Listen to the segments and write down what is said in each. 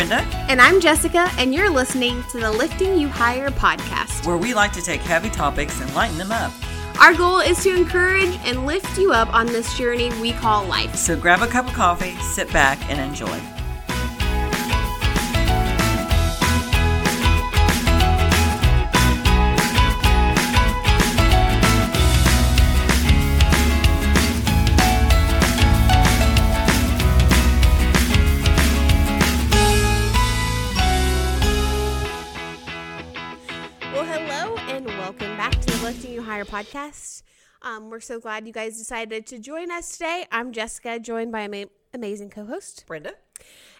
Brenda, And I'm Jessica, and you're listening to the Lifting You Higher podcast. where we like to take heavy topics and lighten them up. Our goal is to encourage and lift you up on this journey we call life. So grab a cup of coffee, sit back, and enjoy. Podcast. Um, we're so glad you guys decided to join us today. I'm Jessica, joined by my amazing co host. Brenda?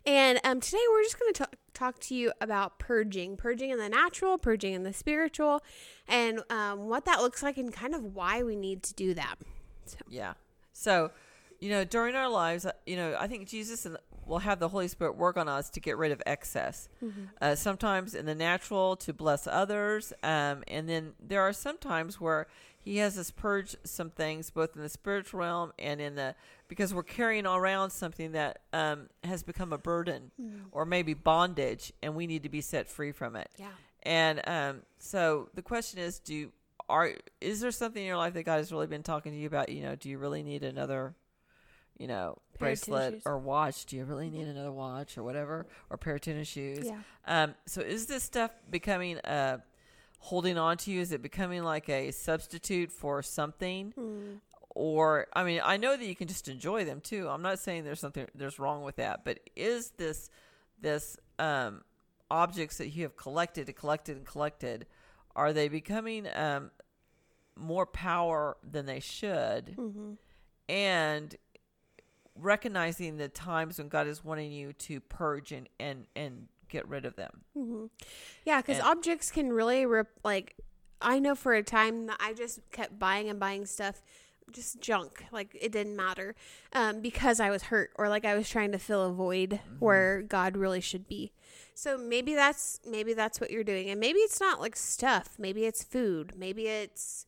And um, today we're just going to talk to you about purging, purging in the natural, purging in the spiritual, and um, what that looks like and kind of why we need to do that. So, Yeah. So, you know, during our lives, uh, you know, I think Jesus and will have the Holy Spirit work on us to get rid of excess. Uh, sometimes in the natural to bless others, um, and then there are some times where He has us purge some things, both in the spiritual realm and in the because we're carrying around something that um, has become a burden or maybe bondage, and we need to be set free from it. yeah. And um, so the question is, do are is there something in your life that God has really been talking to you about? You know, do you really need another, you know, bracelet or watch? Do you really need another watch or whatever, or pair of tennis shoes? Yeah. Um, so is this stuff becoming uh, holding on to you? Is it becoming like a substitute for something? Hmm. Or I mean, I know that you can just enjoy them too. I'm not saying there's something there's wrong with that, but is this this um, objects that you have collected and collected and collected are they becoming um, more power than they should? Mm-hmm. And recognizing the times when God is wanting you to purge and and and get rid of them. Mm-hmm. Yeah, because objects can really rip. Like, I know for a time that I just kept buying and buying stuff, just junk. Like it didn't matter, um, because I was hurt or like I was trying to fill a void where God really should be. So maybe that's maybe that's what you're doing, and maybe it's not like stuff. Maybe it's food. Maybe it's,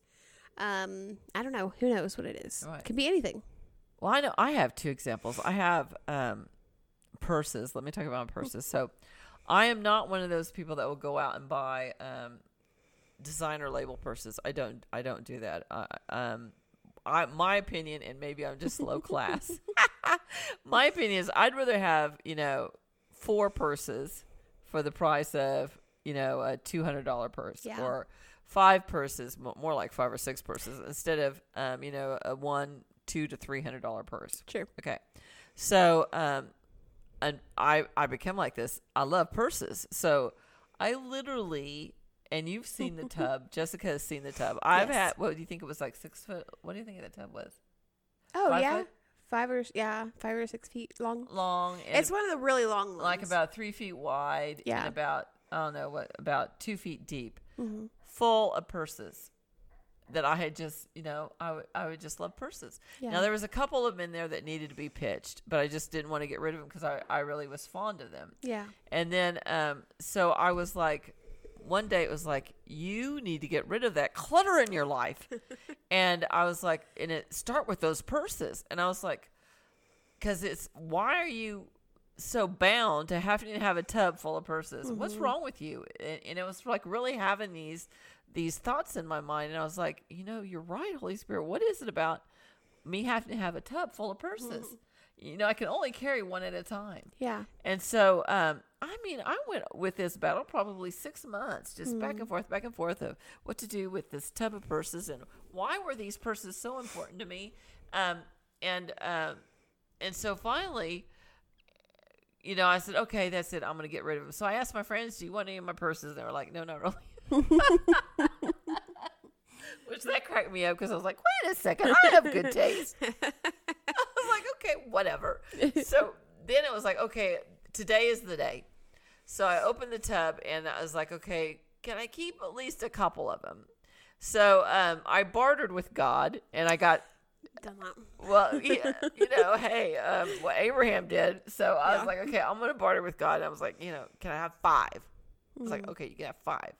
um, I don't know. Who knows what it is? Right. Could be anything. Well, I know I have two examples. I have um, purses. Let me talk about purses. So, I am not one of those people that will go out and buy um, designer label purses. I don't. I don't do that. Um, I my opinion, and maybe I'm just low class. my opinion is I'd rather have you know four purses for the price of you know a two hundred dollar purse Yeah. or five purses, more like five or six purses instead of um, you know a one two to three hundred dollar purse. Sure. Okay, so um, and I I became like this. I love purses, so I literally. And you've seen the tub. Jessica has seen the tub. I've Yes. had. What do you think it was like six foot? What do you think the tub was? Oh Five yeah, foot? five or yeah, five or six feet long. Long. It's one of the really long ones. like about three feet wide Yeah. and about I don't know what about two feet deep, Mhm. full of purses that I had just you know I would I would just love purses. Yeah. Now there was a couple of them in there that needed to be pitched, but I just didn't want to get rid of them because I I really was fond of them. Yeah. And then um so I was like one day it was like you need to get rid of that clutter in your life. and I was like and it start with those purses and I was like cuz it's why are you so bound to having to have a tub full of purses? What's Mm-hmm. wrong with you? And, and it was like really having these these thoughts in my mind and I was like, you know, you're right, Holy Spirit. What is it about me having to have a tub full of purses? Mm-hmm. You know, I can only carry one at a time. Yeah. And so, um, I mean, I went with this battle probably six months, just back and forth, back and forth of what to do with this tub of purses and why were these purses so important to me. Um, and um, and so finally, you know, I said, okay, that's it. I'm going to get rid of them. So I asked my friends, do you want any of my purses? They were like, no, not really. Which that cracked me up because I was like, wait a second, I have good taste. I was like, okay, whatever. So then it was like, okay, today is the day. So I opened the tub and I was like, okay, can I keep at least a couple of them? So um, I bartered with God and I got, Done that. well, yeah, you know, hey, um, what Abraham did. So I Yeah. was like, okay, I'm going to barter with God. And I was like, you know, can I have five? I was Mm-hmm. like, okay, you can have five.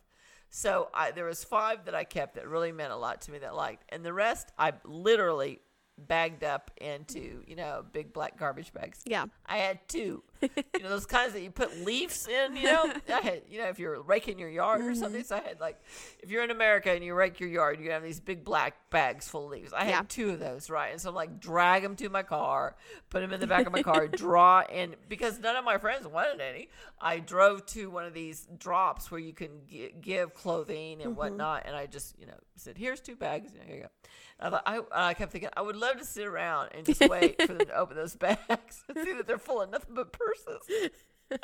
So I, there was five that I kept that really meant a lot to me that I liked, and the rest I literally bagged up into you know big black garbage bags. Yeah. I had two you know, those kinds that you put leaves in. You know, I had, you know, if you're raking your yard or Mm-hmm. something. So I had like, if you're in America and you rake your yard, you have these big black bags full of leaves. I had two of those, right? And so I'm like, drag them to my car, put them in the back of my car, draw, and because none of my friends wanted any, I drove to one of these drops where you can gi- give clothing and whatnot, and I just, you know, said, "Here's two bags. Here you go." I thought I, I kept thinking I would love to sit around and just wait for them to open those bags and see that they're full of nothing but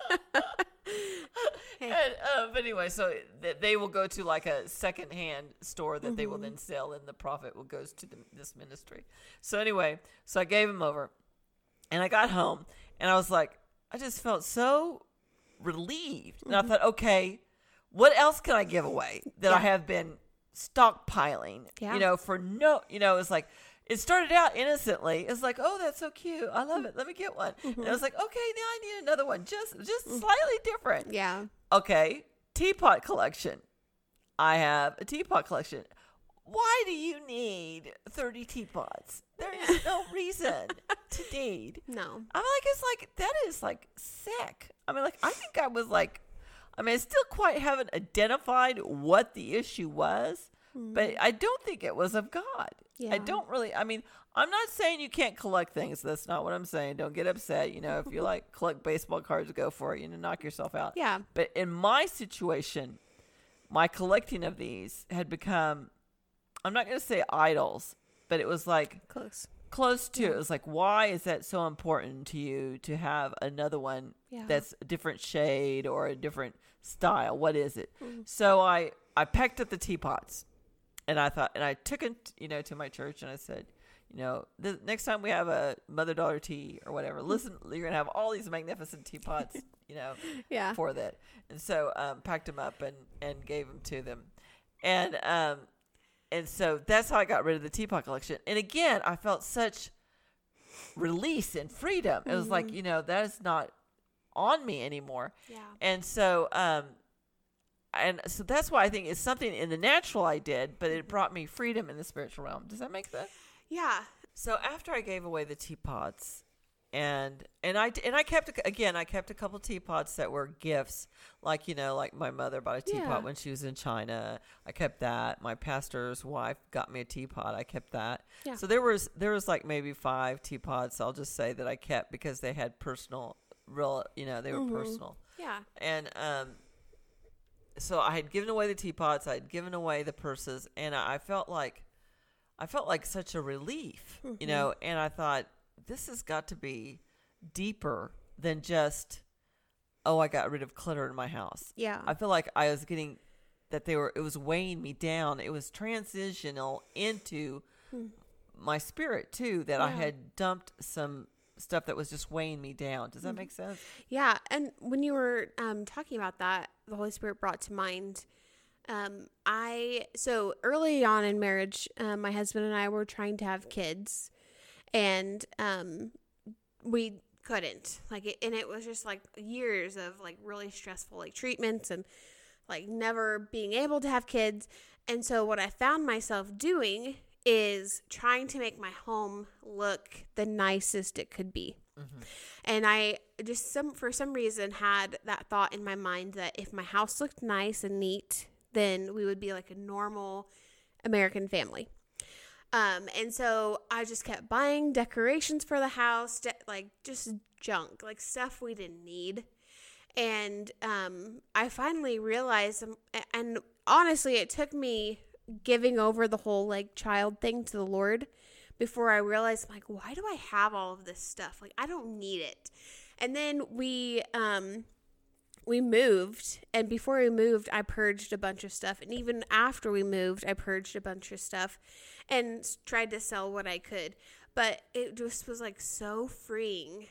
and, uh, but anyway, so th- they will go to like a secondhand store that they will then sell, and the profit will goes to the, this ministry. So anyway, so I gave them over, and I got home, and I was like, I just felt so relieved, and I thought, okay, what else can I give away that I have been stockpiling? Yeah. You know, for no, you know, it's like. It started out innocently. It's like, oh, that's so cute. I love it. Mm-hmm. Let me get one. And I mm-hmm. was like, okay, now I need another one, just just mm. slightly different. Yeah. Okay, teapot collection. I have a teapot collection. Why do you need 30 teapots? There is no reason to need. No. I'm like, it's like, that is like sick. I mean, like, I think I was like, I mean, I still quite haven't identified what the issue was, but I don't think it was of God. I don't really, I mean, I'm not saying you can't collect things. That's not what I'm saying. Don't get upset. You know, if you like collect baseball cards, go for it. You know, knock yourself out. Yeah. But in my situation, my collecting of these had become, I'm not going to say idols, but it was like Close. close to. It was like, why is that so important to you to have another one Yeah. that's a different shade or a different style? What is it? Mm-hmm. So I I pecked at the teapots, and I thought, and I took it, you know, to my church, and I said. You know, the next time we have a mother daughter tea or whatever, listen, you're gonna have all these magnificent teapots, you know, Yeah. for that. And so um, packed them up and, and gave them to them. And um, and so that's how I got rid of the teapot collection. And again, I felt such release and freedom. It was like, you know, that is not on me anymore. Yeah. And so um and so that's why I think it's something in the natural I did, but it brought me freedom in the spiritual realm. Does that make sense? Yeah. So after I gave away the teapots, and and I and I kept again I kept a couple teapots that were gifts, like you know like my mother bought a teapot Yeah. when she was in China. I kept that. My pastor's wife got me a teapot. I kept that. Yeah. So there was there was like maybe five teapots. I'll just say that I kept because they had personal, real you know they were Mhm. personal. Yeah. And um, so I had given away the teapots, I had given away the purses, and I I felt like I felt like such a relief, you mm-hmm. know. And I thought this has got to be deeper than just oh, I got rid of clutter in my house. Yeah. I feel like I was getting that they were it was weighing me down. It was transitional into hmm. my spirit too that I had dumped some stuff that was just weighing me down. Does that make sense? Yeah, and when you were um, talking about that, the Holy Spirit brought to mind. Um, I so early on in marriage, um, my husband and I were trying to have kids, and um, we couldn't. Like, it, and it was just like years of like really stressful like treatments and like never being able to have kids. And so what I found myself doing is trying to make my home look the nicest it could be. And I just some for some reason had that thought in my mind that if my house looked nice and neat, then we would be like a normal American family. Um, and so I just kept buying decorations for the house, de- like just junk, like stuff we didn't need. And um, I finally realized, um, and honestly, it took me giving over the whole like child thing to the Lord before I realized, like, why do I have all of this stuff? Like, I don't need it. And then we, um, we moved and before we moved i purged a bunch of stuff and even after we moved i purged a bunch of stuff and tried to sell what i could but it just was like so freeing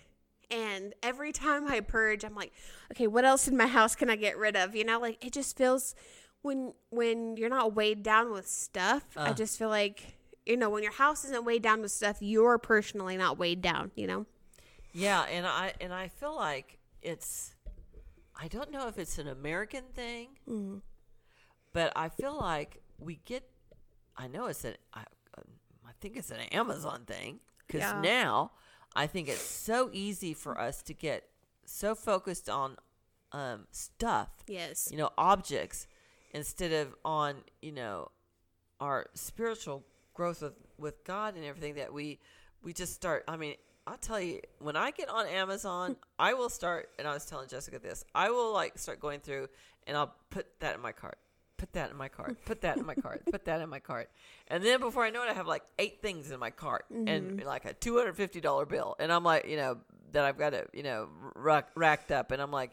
and every time i purge i'm like okay what else in my house can i get rid of you know like it just feels when when you're not weighed down with stuff i Uh. just feel like you know when your house isn't weighed down with stuff you're personally not weighed down you know Yeah, and I and I feel like it's I don't know if it's an American thing, but I feel like we get I know it's an I, I think it's an Amazon thing cuz Yeah. now I think it's so easy for us to get so focused on um, stuff, Yes. you know, objects, instead of on, you know, our spiritual growth with, with God and everything that we we just start. I mean, I'll tell you, when I get on Amazon, I will start, and I was telling Jessica this, I will like start going through, and I'll put that in my cart. Put that in my cart. Put that in my cart. Put that in my cart. And then before I know it, I have like eight things in my cart and mm-hmm. like a two hundred fifty dollar bill. And I'm like, you know, that I've got it, you know, rack, racked up. And I'm like,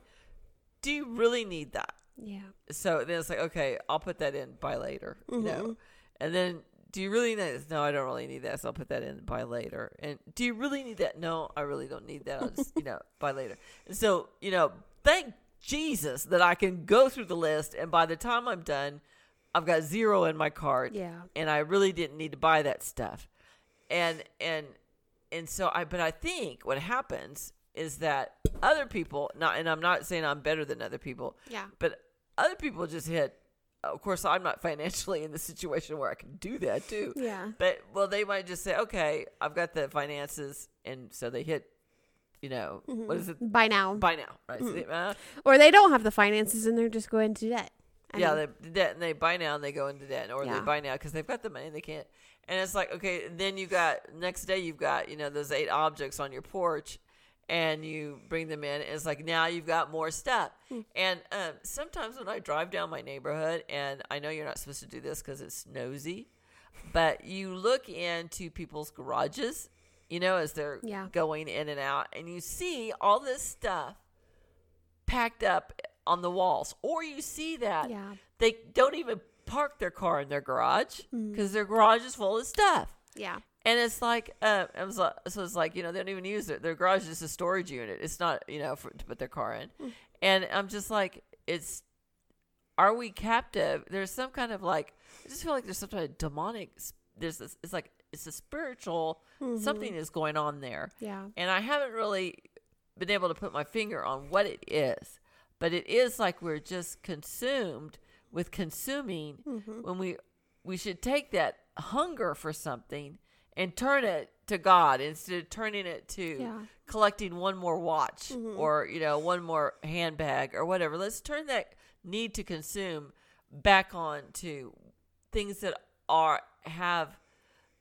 do you really need that? Yeah. So then it's like, okay, I'll put that in buy later, you know. Mm-hmm. And then, do you really need this? No, I don't really need that, so I'll put that in buy later. And do you really need that? No, I really don't need that. I'll just, you know, buy later. And so, you know, thank Jesus that I can go through the list, and by the time I'm done, I've got zero in my cart, Yeah. and I really didn't need to buy that stuff. And and and so I, but I think what happens is that other people, not, and I'm not saying I'm better than other people, Yeah. but other people just hit. Of course, I'm not financially in the situation where I can do that too. Yeah. But well, they might just say, "Okay, I've got the finances," and so they hit. You know what is it Buy now. buy now, right? So they, uh, or they don't have the finances and they're just going to debt. I yeah, mean, they debt and they buy now and they go into debt, or Yeah. they buy now because they've got the money and they can't. And it's like, okay, then you got next day you've got you know those eight objects on your porch, and you bring them in. And it's like now you've got more stuff. Hmm. And um, sometimes when I drive down my neighborhood, and I know you're not supposed to do this because it's nosy, but you look into people's garages, you know, as they're Yeah. going in and out, and you see all this stuff packed up on the walls, or you see that Yeah. they don't even park their car in their garage Mm. because their garage is full of stuff. yeah. And it's like, uh, it was, like- so it's like, you know, they don't even use it. Their garage is just a storage unit. It's not, you know, for, to put their car in. Mm. And I'm just like, it's, are we captive? There's some kind of like, I just feel like there's some kind of demonic, there's this, it's like, it's a spiritual, something is going on there. Yeah. And I haven't really been able to put my finger on what it is, but it is like we're just consumed with consuming when we we should take that hunger for something and turn it to God instead of turning it to Yeah. collecting one more watch or you know one more handbag or whatever. Let's turn that need to consume back on to things that are have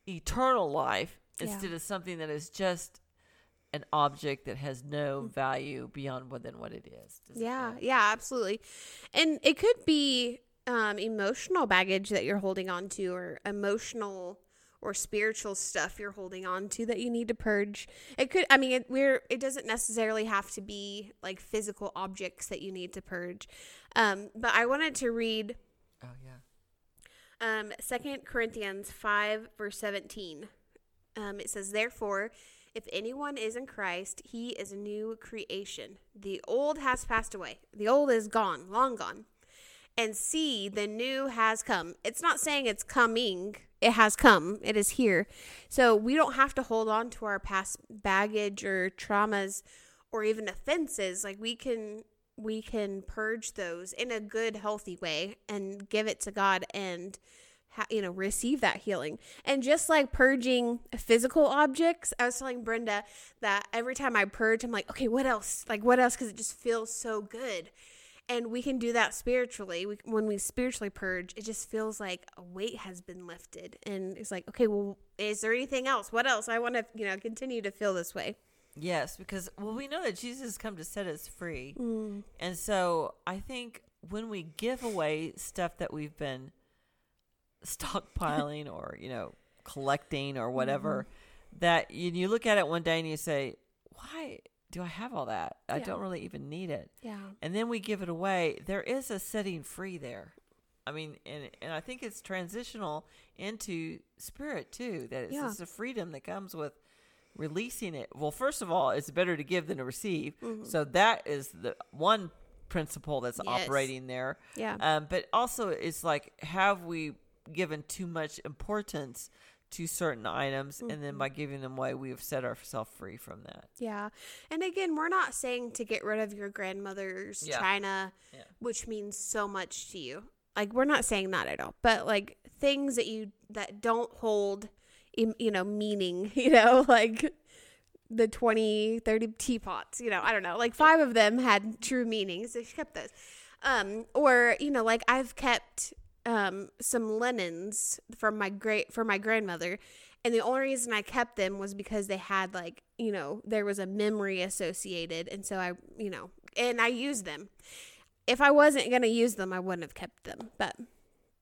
eternal life Yeah. instead of something that is just an object that has no value beyond what than what it is. Does it- Yeah, yeah, absolutely. And it could be um, emotional baggage that you're holding on to, or emotional or spiritual stuff you're holding on to that you need to purge. It could, I mean, it, we're it doesn't necessarily have to be like physical objects that you need to purge. Um, but I wanted to read Oh yeah. um, 2 Corinthians 5, verse 17. Um, it says, Therefore, if anyone is in Christ, he is a new creation. The old has passed away, the old is gone, long gone. And see, the new has come. It's not saying it's coming, it has come, it is here. So we don't have to hold on to our past baggage or traumas or even offenses. Like we can we can purge those in a good healthy way and give it to God and you know receive that healing. And just like purging physical objects i was telling brenda that every time i purge i'm like okay what else? Like what else? Because it just feels so good and we can do that spiritually. We, when we spiritually purge it just feels like a weight has been lifted. And it's like okay well is there anything else? What else? I want to you know continue to feel this way. Yes, because well, we know that Jesus has come to set us free, mm. and so I think when we give away stuff that we've been stockpiling or you know collecting or whatever, mm-hmm. that you, you look at it one day and you say, "Why do I have all that? I don't really even need it." yeah and then we give it away, there is a setting free there. I mean, and and I think it's transitional into spirit too. That it's Yeah. just a freedom that comes with releasing it. Well, first of all, it's better to give than to receive. So that is the one principle that's Mm-hmm. Yes. operating there. Yeah. Um, but also, it's like, have we given too much importance to certain items, and then by giving them away, we have set ourselves free from that. Yeah. And again, we're not saying to get rid of your grandmother's Yeah. china, Yeah. which means so much to you. Like we're not saying that at all. But like things that you that don't hold you know meaning, you know, like the 20, 30 teapots. You know, I don't know. Like five of them had true meanings. So she kept those. Um, or you know, like I've kept um some linens from my great for my grandmother, and the only reason I kept them was because they had like you know there was a memory associated, and so I you know and I used them. If I wasn't gonna use them, I wouldn't have kept them, but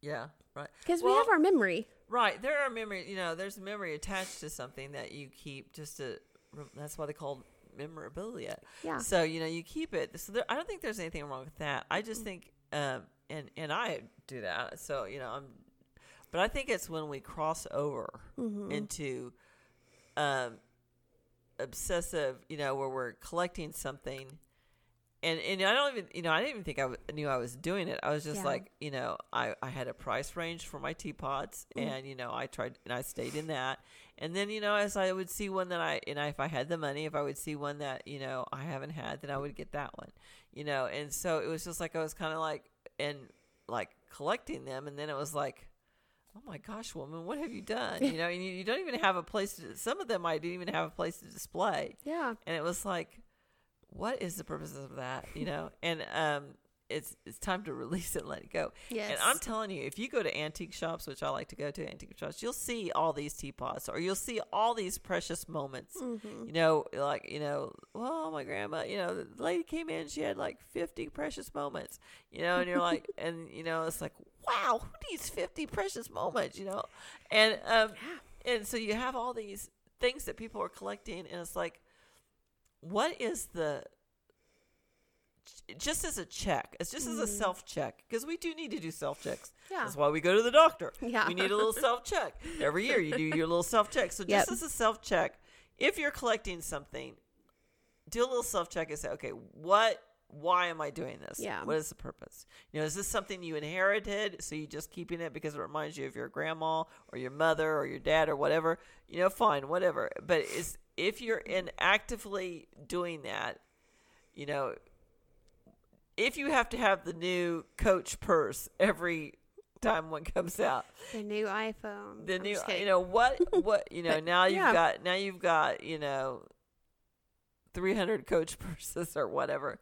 Yeah, right. because we have our memory. Right. There are memory, you know, there's a memory attached to something that you keep just to, that's why they call memorabilia. Yeah. So, you know, you keep it. So there, I don't think there's anything wrong with that. I just think, um, and, and I do that. So, you know, I'm, but I think it's when we cross over Mm-hmm. into, um, obsessive, you know, where we're collecting something. And, and I don't even, you know, I didn't even think I w- knew I was doing it. I was just Yeah. like, you know, I, I had a price range for my teapots mm-hmm. and, you know, I tried and I stayed in that. And then, you know, as I would see one that I, and if I had the money, if I would see one that, you know, I haven't had, then I would get that one, you know. And so it was just like, I was kind of like, and like collecting them. And then it was like, oh my gosh, woman, what have you done? You know, and you, you don't even have a place to, some of them I didn't even have a place to display Yeah. and it was like what is the purpose of that? You know and um it's it's time to release it and let it go. Yes. and i'm telling you if you go to antique shops which i like to go to antique shops you'll see all these teapots or you'll see all these precious moments. Mm-hmm. you know like you know well my grandma you know the lady came in she had like 50 precious moments you know and you're like and you know it's like wow who needs 50 precious moments you know? And um and so you have all these things that people are collecting and it's like what is the just as a check it's just as a mm-hmm. self check because we do need to do self checks. Yeah. that's why we go to the doctor Yeah. we need a little self check every year you do your little self check so just Yep. as a self check if you're collecting something do a little self check and say okay what why am i doing this Yeah. what is the purpose you know is this something you inherited so you're just keeping it because it reminds you of your grandma or your mother or your dad or whatever you know fine whatever but is if you're in actively doing that you know if you have to have the new coach purse every time one comes out. The new iPhone. the I'm new you know what what you know now you've Yeah. got now you've got you know 300 coach purses or whatever.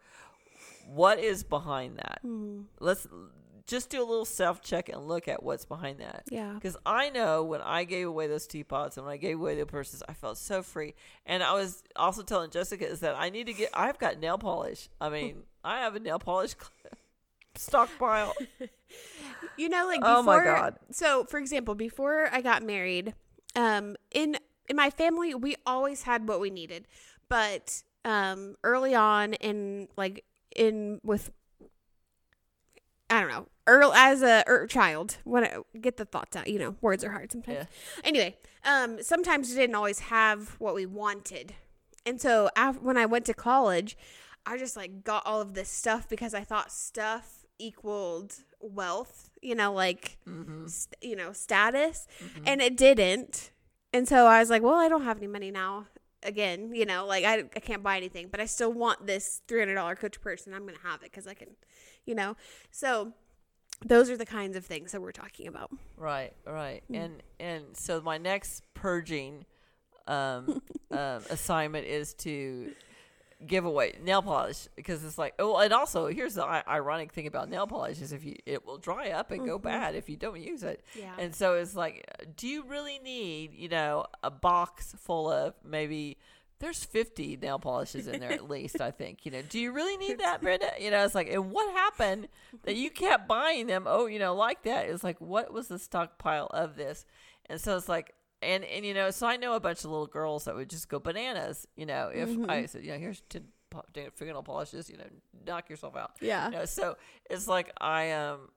What is behind that? Mm, let's just do a little self check and look at what's behind that yeah. because I know when I gave away those teapots and when I gave away the purses, I felt so free. And I was also telling Jessica is that I need to get. I've got nail polish. I mean, I have a nail polish stockpile. You know, like before. Oh my God. So, for example, before I got married, um, in in my family, we always had what we needed, but um, early on, in like in with, I don't know, earl as a er, child, when I get the thoughts out, you know, words are hard sometimes. Yeah. Anyway, um, sometimes we didn't always have what we wanted, and so af- when I went to college, I just like got all of this stuff because I thought stuff equaled wealth, you know, like st- you know, status, and it didn't. And so I was like, well, I don't have any money now. Again, you know, like I, I can't buy anything, but I still want this three hundred dollar Coach purse, and I'm gonna have it because I can, you know. So those are the kinds of things that we're talking about. Right, right. And and so my next purging um, um, assignment is to give away nail polish because it's like oh and also here's the I- ironic thing about nail polish is if you it will dry up and go mm-hmm. bad if you don't use it. Yeah. and so it's like do you really need you know a box full of maybe there's 50 nail polishes in there at least i think you know. Do you really need that brenda? You know it's like and what happened that you kept buying them? Oh you know like that. It's like what was the stockpile of this? And so it's like and and you know so i know a bunch of little girls that would just go bananas you know if i said you know here's 10 po- 10 fingernail polishes you know knock yourself out Yeah. you know, so it's like i um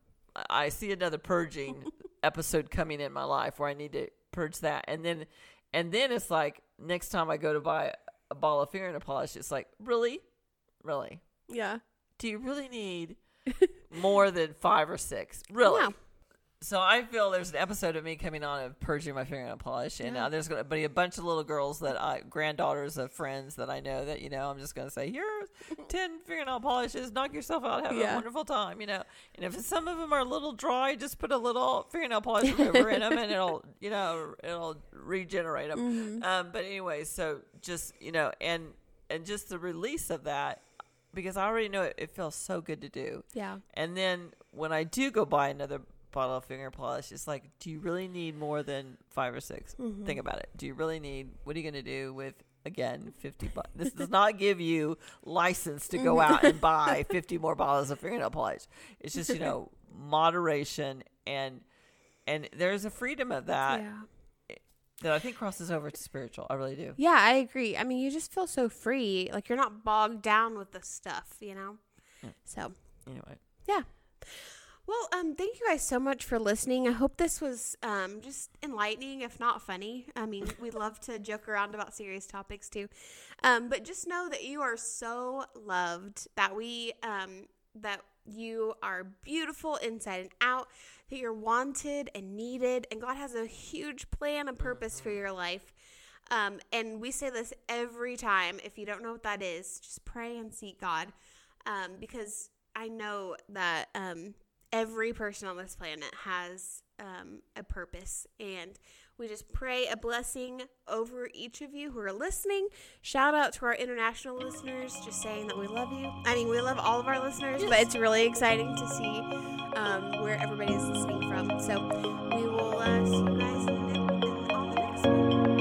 i see another purging episode coming in my life where i need to purge that and then and then it's like next time i go to buy a ball of fingernail polish it's like really really Yeah. do you really need more than five or six really. So I feel there's an episode of me coming on of purging my fingernail polish, and uh, there's going to be a bunch of little girls that I, granddaughters of friends that I know that you know I'm just going to say here's ten fingernail polishes, knock yourself out, have a wonderful time, you know. And if some of them are a little dry, just put a little fingernail polish remover in them, and it'll you know it'll regenerate them. Um, but anyway, so just you know, and and just the release of that because I already know it, it feels so good to do. Yeah. And then when I do go buy another bottle of finger polish, it's like, do you really need more than five or 6 Mm-hmm. Think about it. Do you really need? What are you going to do with? Again, fifty bucks. This does not give you license to go out and buy fifty more bottles of fingernail polish. It's just you know moderation and and there's a freedom of that yeah. that I think crosses over to spiritual. I really do. Yeah, I agree. I mean, you just feel so free. Like you're not bogged down with the stuff, you know? So, Anyway, yeah. Well, um, thank you guys so much for listening. I hope this was um, just enlightening, if not funny. I mean, we love to joke around about serious topics too. Um, but just know that you are so loved, that we, um, that you are beautiful inside and out, that you're wanted and needed, and God has a huge plan and purpose for your life. Um, and we say this every time. If you don't know what that is, just pray and seek God. Um, because I know that um, every person on this planet has um, a purpose. And we just pray a blessing over each of you who are listening. Shout out to our international listeners, just saying that we love you. I mean, we love all of our listeners, but it's really exciting to see um, where everybody is listening from. So we will uh, see you guys in the, in, on the next one.